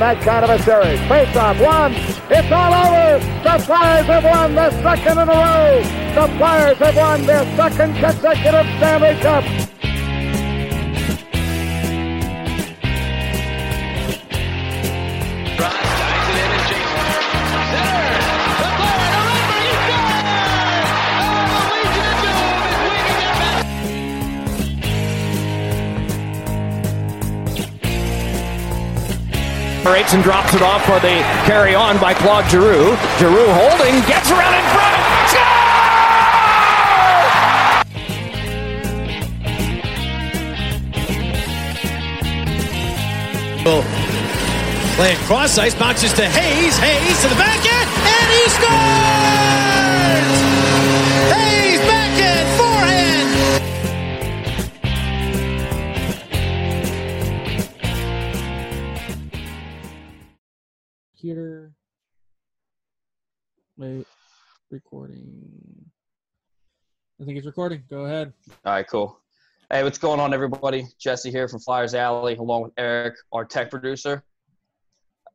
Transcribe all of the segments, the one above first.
that kind of a series. Face off, one. It's all over. The Flyers have won the second in a row. The Flyers have won their second consecutive Stanley Cup. Separates and drops it off for the carry on by Claude Giroux. Giroux holding, gets around in front. Score! Playing cross ice, bounces to Hayes. Hayes to the backhand, and he scores! Recording. I think it's recording. Go ahead. All right, cool. Hey, what's going on, everybody? Jesse here from Flyers Alley, along with Eric, our tech producer.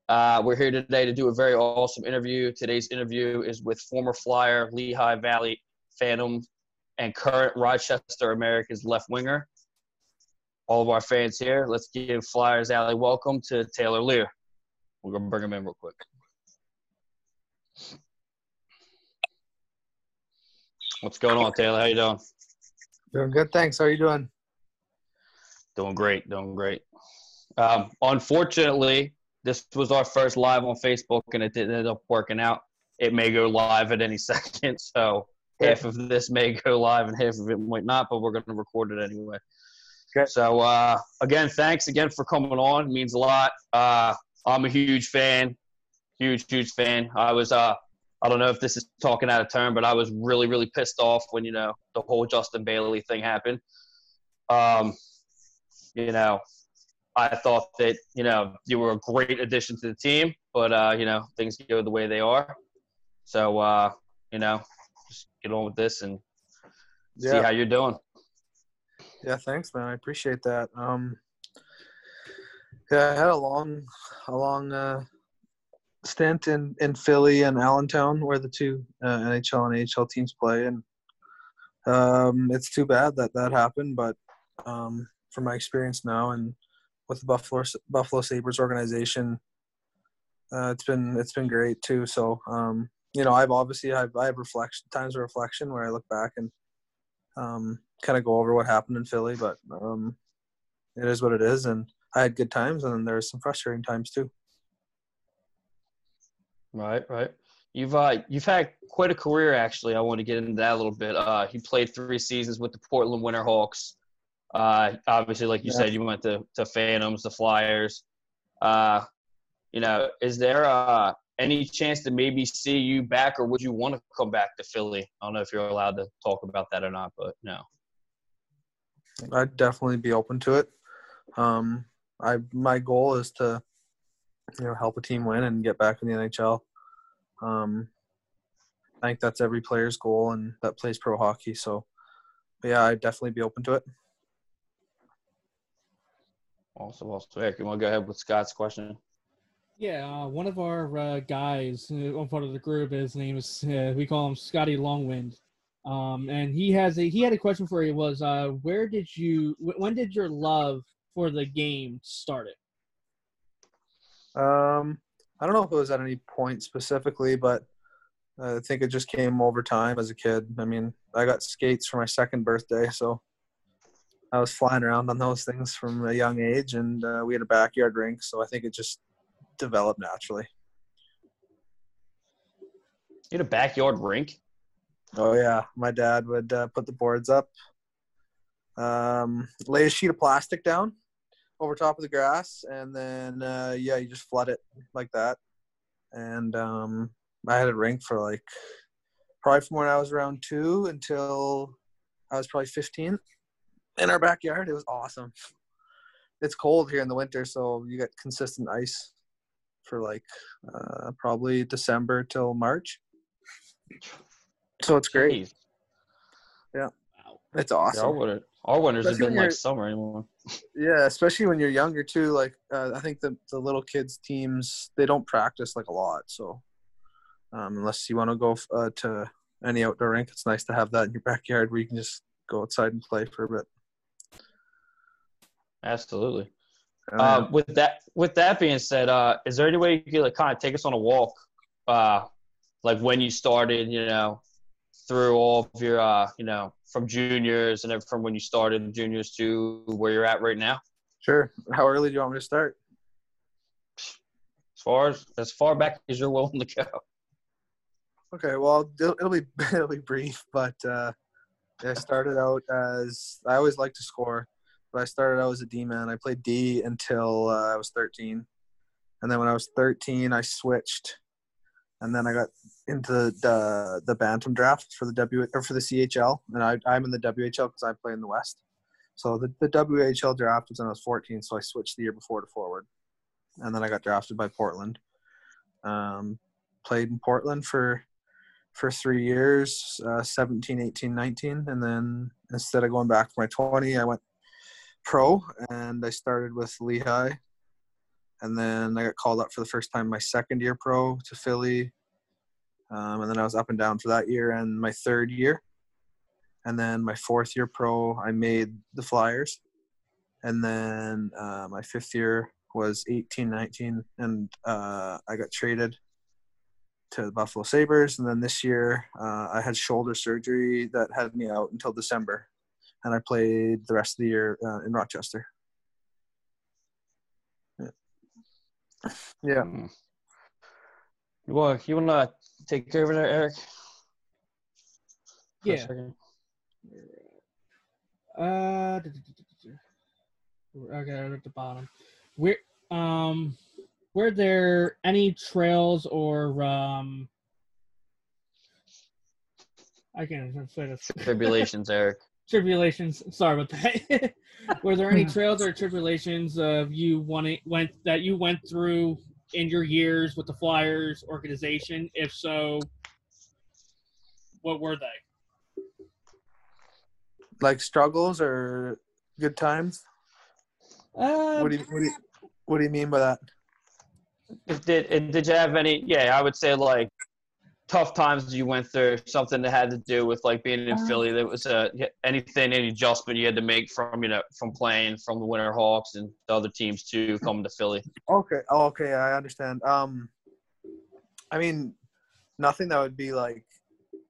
Uh, we're here today to do a very awesome interview. Today's interview is with former Flyer, Lehigh Valley Phantom, and current Rochester Americans left winger. All of our fans here, let's give Flyers Alley welcome to Taylor Leier. We're gonna bring him in real quick. What's going on, Taylor? How you doing? Doing good, thanks. How are you doing? Doing great, doing great. Um, unfortunately, this was our first live on Facebook, and it didn't end up working out. It may go live at any second, so half of this may go live and half of it might not, but we're going to record it anyway. Okay. So uh, again, thanks again for coming on. It means a lot. Uh, I'm a huge fan, huge, huge fan. I was uh, I don't know if this is talking out of turn, but I was really, really pissed off when you know the whole Justin Bailey thing happened. Um, you know, I thought that you know you were a great addition to the team, but uh, you know things go the way they are. So uh, you know, just get on with this and see how you're doing. Yeah, thanks, man. I appreciate that. Um, yeah, I had a long, a long uh, stint in, in Philly and Allentown, where the two uh, NHL and AHL teams play, and um, it's too bad that that happened. But um, from my experience now and with the Buffalo Buffalo Sabres organization, uh, it's been it's been great too. So um, you know, I've obviously I've, I have reflection times of reflection where I look back and um, kind of go over what happened in Philly, but um, it is what it is, and I had good times, and then there's some frustrating times too. Right, right. You've uh, you've had quite a career actually. I want to get into that a little bit. Uh, he played three seasons with the Portland Winterhawks. Uh, obviously, like you Yeah. said, you went to, to Phantoms, the Flyers. Uh, you know, is there uh, any chance to maybe see you back, or would you want to come back to Philly? I don't know if you're allowed to talk about that or not, but no. I'd definitely be open to it. Um, I my goal is to, you know, help a team win and get back in the NHL. Um, I think that's every player's goal and that plays pro hockey. So, but yeah, I'd definitely be open to it. Also, also, Eric, you want to go ahead with Scott's question? Yeah, uh, one of our uh, guys, uh, one part of the group, his name is uh, we call him Scotty Longwind, um, and he has a he had a question for you. Was uh, where did you when did your love for the game start? Um, I don't know if it was at any point specifically, but I think it just came over time as a kid. I mean, I got skates for my second birthday, so I was flying around on those things from a young age, and uh, we had a backyard rink, so I think it just developed naturally. You had a backyard rink. Oh yeah, my dad would uh, put the boards up, um, lay a sheet of plastic down over top of the grass, and then uh, yeah, you just flood it like that. And um, I had a rink for like probably from when I was around two until I was probably fifteen in our backyard. It was awesome. It's cold here in the winter, so you get consistent ice for like uh, probably December till March. So it's great. Jeez. Wow. It's Yeah, our awesome. winter, our winters have been like summer anymore. Yeah, especially when you're younger too. Like uh, I think the the little kids teams they don't practice like a lot. So um, unless you want to go uh, to any outdoor rink, it's nice to have that in your backyard where you can just go outside and play for a bit. Absolutely. Uh, with that with that being said, uh, is there any way you could like, kind of take us on a walk, uh, like when you started, you know, through all of your, uh, you know, from juniors and from when you started juniors to where you're at right now? sure. How early do you want me to start? As far as as far back as you're willing to go. Okay, well, it'll, it'll be it'll be brief, but uh, I started out as I always like to score, but I started out as a D man. I played D until uh, I was 13, and then when I was 13, I switched, and then I got into the the bantam draft for the W or for the CHL, and I, I'm in the WHL because I play in the West. So the, the WHL draft was when I was 14, so I switched the year before to forward, and then I got drafted by Portland. Um, played in Portland for for three years uh, 17 18 19 and then instead of going back for my 20 i went pro and i started with lehigh and then i got called up for the first time my second year pro to philly. Um, and then i was up and down for that year and my third year. And then my fourth year pro i made the flyers. And then uh, my fifth year was 18 19 and uh, i got traded to the Buffalo Sabres, and then this year uh, I had shoulder surgery that had me out until December, and I played the rest of the year uh, in Rochester. Yeah. Hmm. Well, you want to take over there, Eric? For Yeah. second? Uh, okay, at the bottom. Where um, were there any trails or um? I can't say this. Tribulations, Eric. Tribulations. Sorry about that. were there any trails or tribulations of you wanting went that you went through in your years with the Flyers organization? If so, what were they? Like struggles or good times? Uh, What do you what do you, what do you mean by that? Did and did you have any? Yeah, I would say like tough times you went through, something that had to do with like being in Philly. There was uh, anything, any adjustment you had to make from you know from playing from the Winter Hawks and the other teams to coming to Philly. Okay. Oh, okay. I understand. Um, I mean, nothing that would be like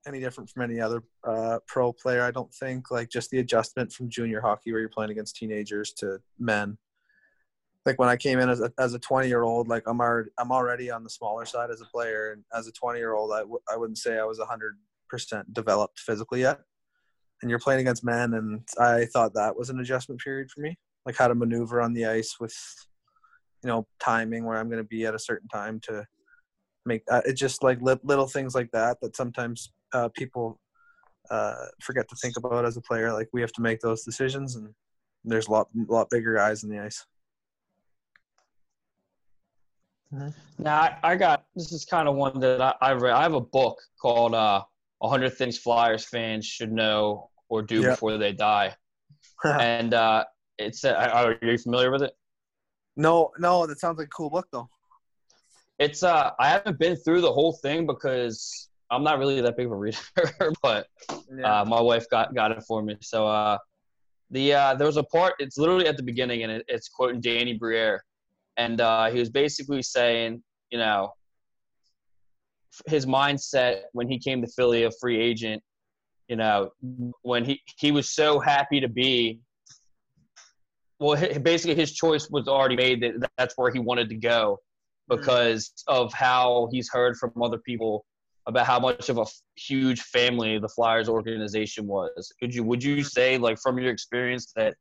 any different from any other uh, pro player. I don't think like just the adjustment from junior hockey where you're playing against teenagers to men. Like when I came in as a as a 20 year old, like I'm already I'm already on the smaller side as a player, and as a 20 year old, I w- I wouldn't say I was 100 percent developed physically yet. And you're playing against men, and I thought that was an adjustment period for me, like how to maneuver on the ice with you know timing where i'm going to be at a certain time to make uh, it's just like li- little things like that that sometimes uh, people uh, forget to think about as a player like we have to make those decisions and there's a lot lot bigger guys in the ice Now I, I got this is kind of one that I, I read. I have a book called uh, "100 Things Flyers Fans Should Know or Do Yeah. Before They Die," and uh, it's uh, are you familiar with it? no no that sounds like a cool book though It's uh, I haven't been through the whole thing because I'm not really that big of a reader, but yeah. uh, my wife got got it for me. So uh, the uh, there was a part. It's literally at the beginning, and it, it's quoting Danny Briere, and uh, he was basically saying, you know, his mindset when he came to Philly, a free agent. You know, when he he was so happy to be. Well, basically, his choice was already made. That that's where he wanted to go, because of how he's heard from other people about how much of a huge family the Flyers organization was. Could you would you say like from your experience that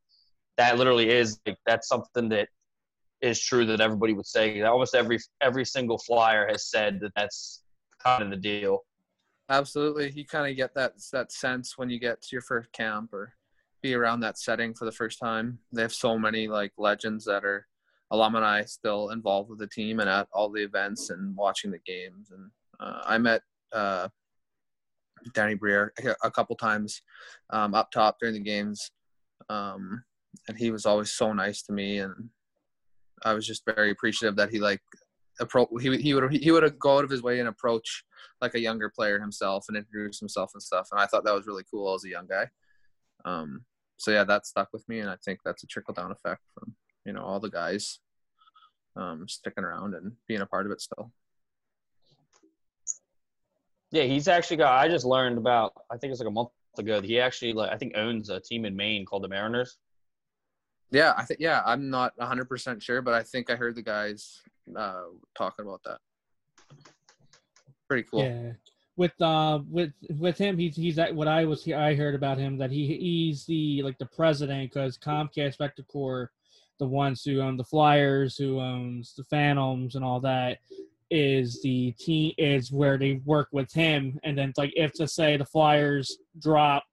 that literally is like that's something that is true that everybody would say that almost every every single Flyer has said that that's kind of the deal. absolutely. You kind of get that that sense when you get to your first camp or be around that setting for the first time. They have so many like legends that are alumni still involved with the team and at all the events and watching the games. And uh, i met uh, Danny Briere a couple times um, up top during the games, um, and he was always so nice to me, and I was just very appreciative that he like approach he he would he would go out of his way and approach like a younger player himself and introduce himself and stuff, and I thought that was really cool as a young guy. Um, so yeah, that stuck with me, and I think that's a trickle down effect from you know all the guys um, sticking around and being a part of it still. Yeah, he's actually got. I just learned about. I think it's like a month ago. He actually, like, I think, owns a team in Maine called the Mariners. Yeah, I think. Yeah, I'm not 100 percent sure, but I think I heard the guys uh, talking about that. Pretty cool. Yeah. With uh with with him he's he's at what I was I heard about him that he he's the like the president because Comcast Spectacor the ones who own the Flyers, who owns the Phantoms, and all that, is the team is where they work with him. And then, like, if to say the Flyers drop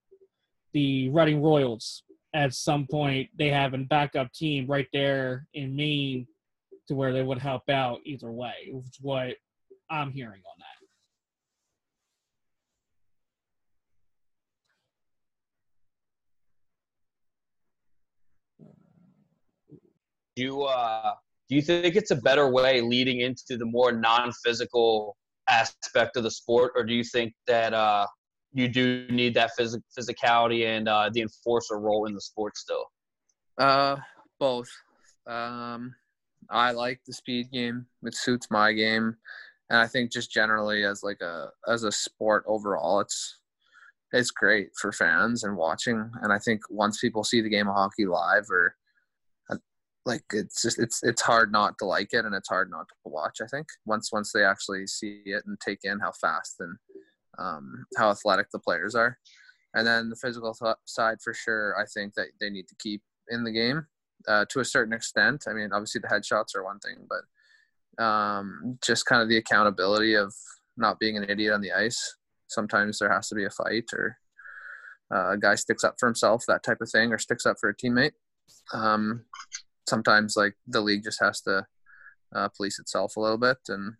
the Reading Royals at some point, they have a backup team right there in Maine to where they would help out either way. which Is what I'm hearing on that. Do you uh, do you think it's a better way leading into the more non-physical aspect of the sport, or do you think that uh, you do need that phys- physicality and uh, the enforcer role in the sport still? Uh, both. Um, I like the speed game. It suits my game, and I think just generally as like a as a sport overall, it's it's great for fans and watching. And I think once people see the game of hockey live or like it's just it's it's hard not to like it and it's hard not to watch i think once once they actually see it and take in how fast and um, how athletic the players are. And then the physical th- side for sure i think that they need to keep in the game uh, to a certain extent. I mean obviously the headshots are one thing but um, just kind of the accountability of not being an idiot on the ice. Sometimes there has to be a fight or uh, a guy sticks up for himself that type of thing or sticks up for a teammate. Um, sometimes like the league just has to uh, police itself a little bit and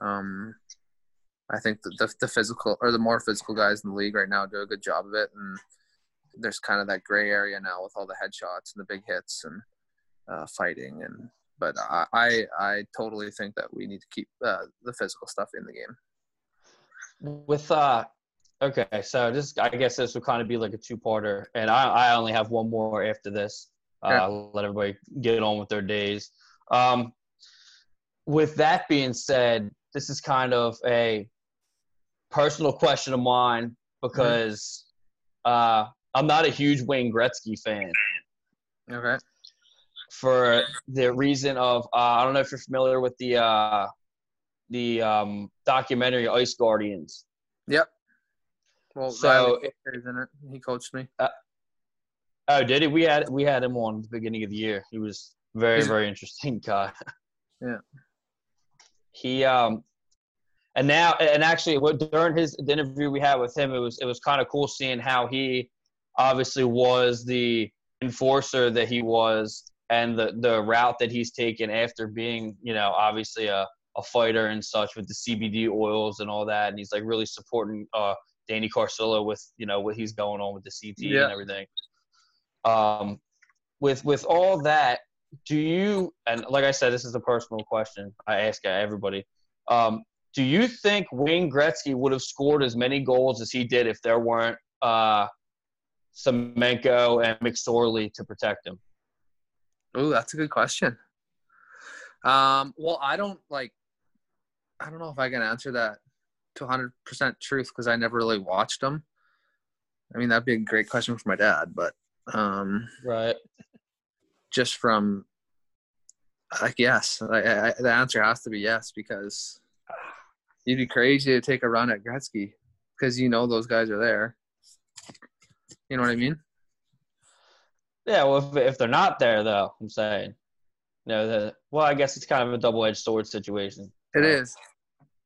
um, I think the, the physical or the more physical guys in the league right now do a good job of it and there's kind of that gray area now with all the headshots and the big hits and uh, fighting and but I, I, I totally think that we need to keep uh, the physical stuff in the game. With uh, okay, so this I guess this will kind of be like a two-parter, and I I only have one more after this. Uh, let everybody get on with their days. Um, with that being said, this is kind of a personal question of mine because uh, I'm not a huge Wayne Gretzky fan. Okay. For the reason of uh, I don't know if you're familiar with the uh, the um, documentary Ice Guardians. Yep. Well, so in it. He coached me. Uh, Oh, did he? We had we had him on the beginning of the year. He was very very interesting guy. Yeah. He um, and now and actually, what during his the interview we had with him, it was it was kind of cool seeing how he obviously was the enforcer that he was, and the the route that he's taken after being you know obviously a a fighter and such with the CBD oils and all that, and he's like really supporting uh Danny Carcillo with you know what he's going on with the CT yeah. and everything. Um, with with all that, do you and like I said, this is a personal question I ask everybody. Um, do you think Wayne Gretzky would have scored as many goals as he did if there weren't uh, Semenko and McSorley to protect him? Oh, that's a good question. Um, well, I don't like. I don't know if I can answer that to 100% truth because I never really watched them. I mean, that'd be a great question for my dad, but um, right. Just from like yes, I, I, the answer has to be yes because you'd be crazy to take a run at Gretzky because you know those guys are there. You know what I mean? Yeah. Well, if, if they're not there, though, I'm saying, you know, the, well, I guess it's kind of a double-edged sword situation. It uh.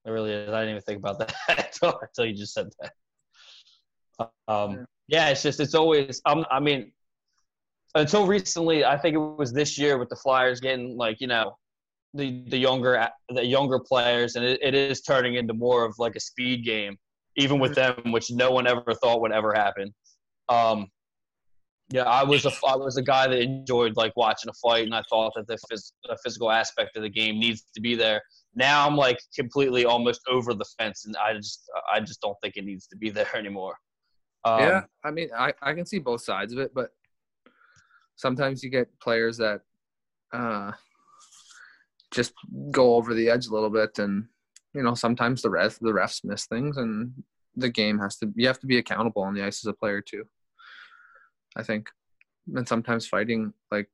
It really is. I didn't even think about that until you just said that. Um, yeah, it's just it's always. Um, I mean, until recently, I think it was this year with the Flyers getting like you know the the younger the younger players, and it, it is turning into more of like a speed game. even with them, which no one ever thought would ever happen. Um, yeah, I was a I was a guy that enjoyed like watching a fight, and I thought that the, phys- the physical aspect of the game needs to be there. Now I'm like completely almost over the fence, and I just I just don't think it needs to be there anymore. Um, yeah, I mean, I, I can see both sides of it, but sometimes you get players that uh, just go over the edge a little bit, and you know sometimes the ref the refs miss things, and the game has to you have to be accountable on the ice as a player too. I think, and sometimes fighting like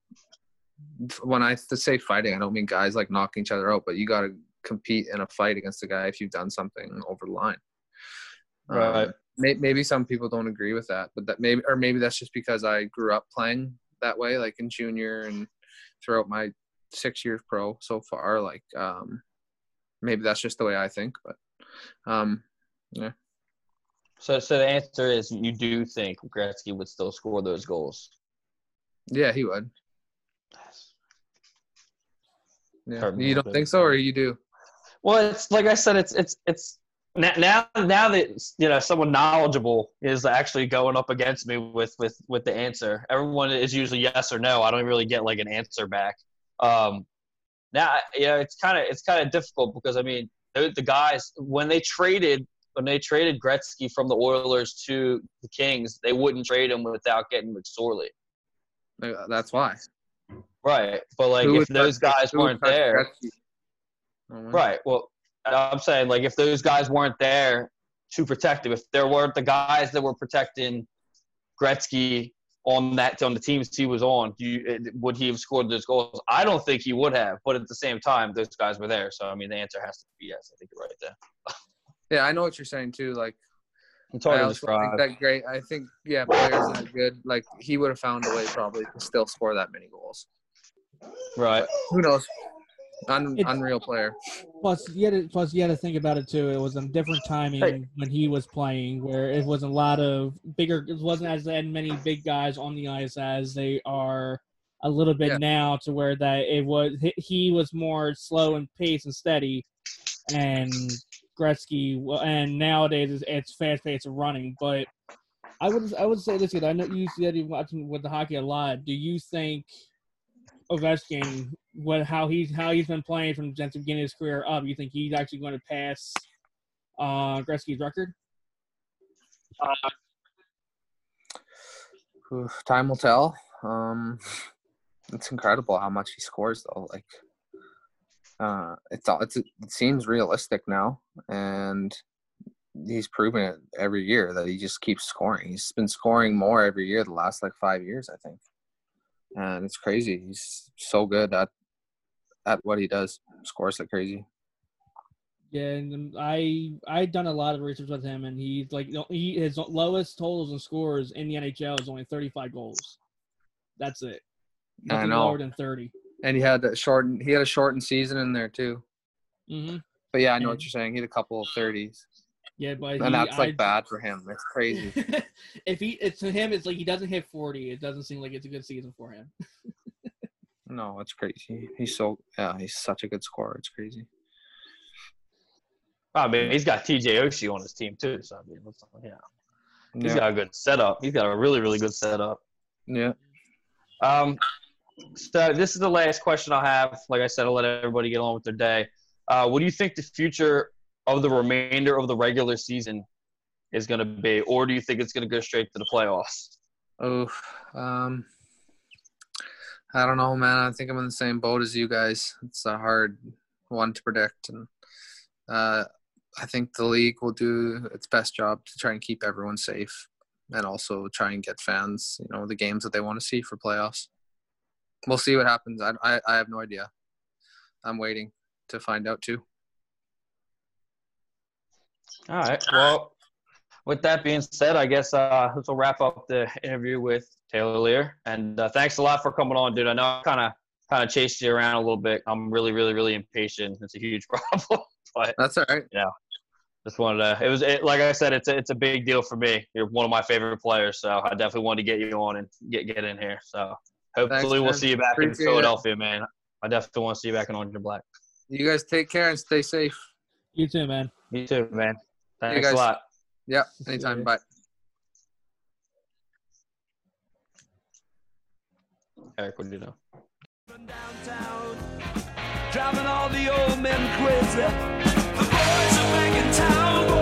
when I say fighting, I don't mean guys like knocking each other out, but you got to compete in a fight against a guy if you've done something over the line. Right. Um, may, maybe some people don't agree with that, but that maybe, or maybe that's just because I grew up playing that way, like in junior and throughout my six years pro so far. Like, um, maybe that's just the way I think, but, um, yeah. So, so the answer is you do think Gretzky would still score those goals? Yeah, he would. Yeah. You don't think so, or you do? Well, it's like I said, it's it's it's now now now that you know someone knowledgeable is actually going up against me with with with the answer. Everyone is usually yes or no. I don't really get like an answer back. Um, now, yeah, it's kind of it's kind of difficult because I mean the, the guys when they traded when they traded Gretzky from the Oilers to the Kings, they wouldn't trade him without getting McSorley. Uh, That's why. Right, but like Who if those touch- guys weren't there, Gretzky? Right. Well, I'm saying like if those guys weren't there to protect him, if there weren't the guys that were protecting Gretzky on that on the teams he was on, you, would he have scored those goals? I don't think he would have. But at the same time, those guys were there. So I mean, the answer has to be yes. I think you're right there. Yeah, I know what you're saying too. Like, It's hard I also think that great. I think yeah, players that good. Like he would have found a way probably to still score that many goals. Right. Who knows? Un- unreal player. Plus, you had to, plus you had to think about it too. It was a different timing Hey. when he was playing, where it wasn't a lot of bigger. It wasn't as many big guys on the ice as they are a little bit Yeah. now. To where that it was he- he was more slow and pace and steady, and Gretzky. well, And nowadays it's, it's fast paced and running. But I would I would say this kid. I know you said you watching with the hockey a lot. Do you think Ovechkin, what how he's how he's been playing from since the beginning of his career up, you think he's actually going to pass uh, Gretzky's record? Oof, time will tell. Um, it's incredible how much he scores though. Like, uh, it's all it's it seems realistic now, and he's proven it every year that he just keeps scoring. He's been scoring more every year the last like five years, I think, and it's crazy. He's so good at at what he does. Scores like crazy. Yeah, and I I done a lot of research with him, and he's like he his lowest totals and scores in the NHL is only 35 goals. That's it. I Nothing know. lower than 30. And he had a shortened he had a shortened season in there too. hmm But yeah, I know what you're saying. He had a couple of thirties, Yeah, but and he- that's like I- bad for him. It's crazy. if he it's to him, it's like he doesn't hit 40. It doesn't seem like it's a good season for him. No, it's crazy. He's so yeah, he's such a good scorer. It's crazy. I mean, he's got TJ Oshie on his team too. So I mean, let's, yeah, he's Yeah, got a good setup. He's got a really really good setup. yeah. Um, so this is the last question I'll have. Like I said, I'll let everybody get on with their day. Uh, what do you think the future of the remainder of the regular season is going to be, or do you think it's going to go straight to the playoffs? Oh, um, I don't know, man. I think I'm in the same boat as you guys. It's a hard one to predict, and uh, I think the league will do its best job to try and keep everyone safe, and also try and get fans, you know, the games that they want to see for playoffs. We'll see what happens. I, I, I have no idea. I'm waiting to find out too. All right. Well, with that being said, I guess uh, this will wrap up the interview with Taylor Leier. And uh, thanks a lot for coming on, dude. I know I kind of kind of chased you around a little bit. I'm really, really, really impatient. It's a huge problem, but That's all right. Yeah. Just wanted to. It was it, like I said, it's a, it's a big deal for me. You're one of my favorite players, so I definitely wanted to get you on and get get in here. So hopefully Thanks, we'll see you back Appreciate in it. Philadelphia, man. I definitely want to see you back in Orange and Black. You guys take care and stay safe. You too, man. Me too, man. you Thanks guys. a lot. Yeah, anytime. Bye. Eric, what do you know? downtown, driving all the old men crazy. The boys are back in town, boys.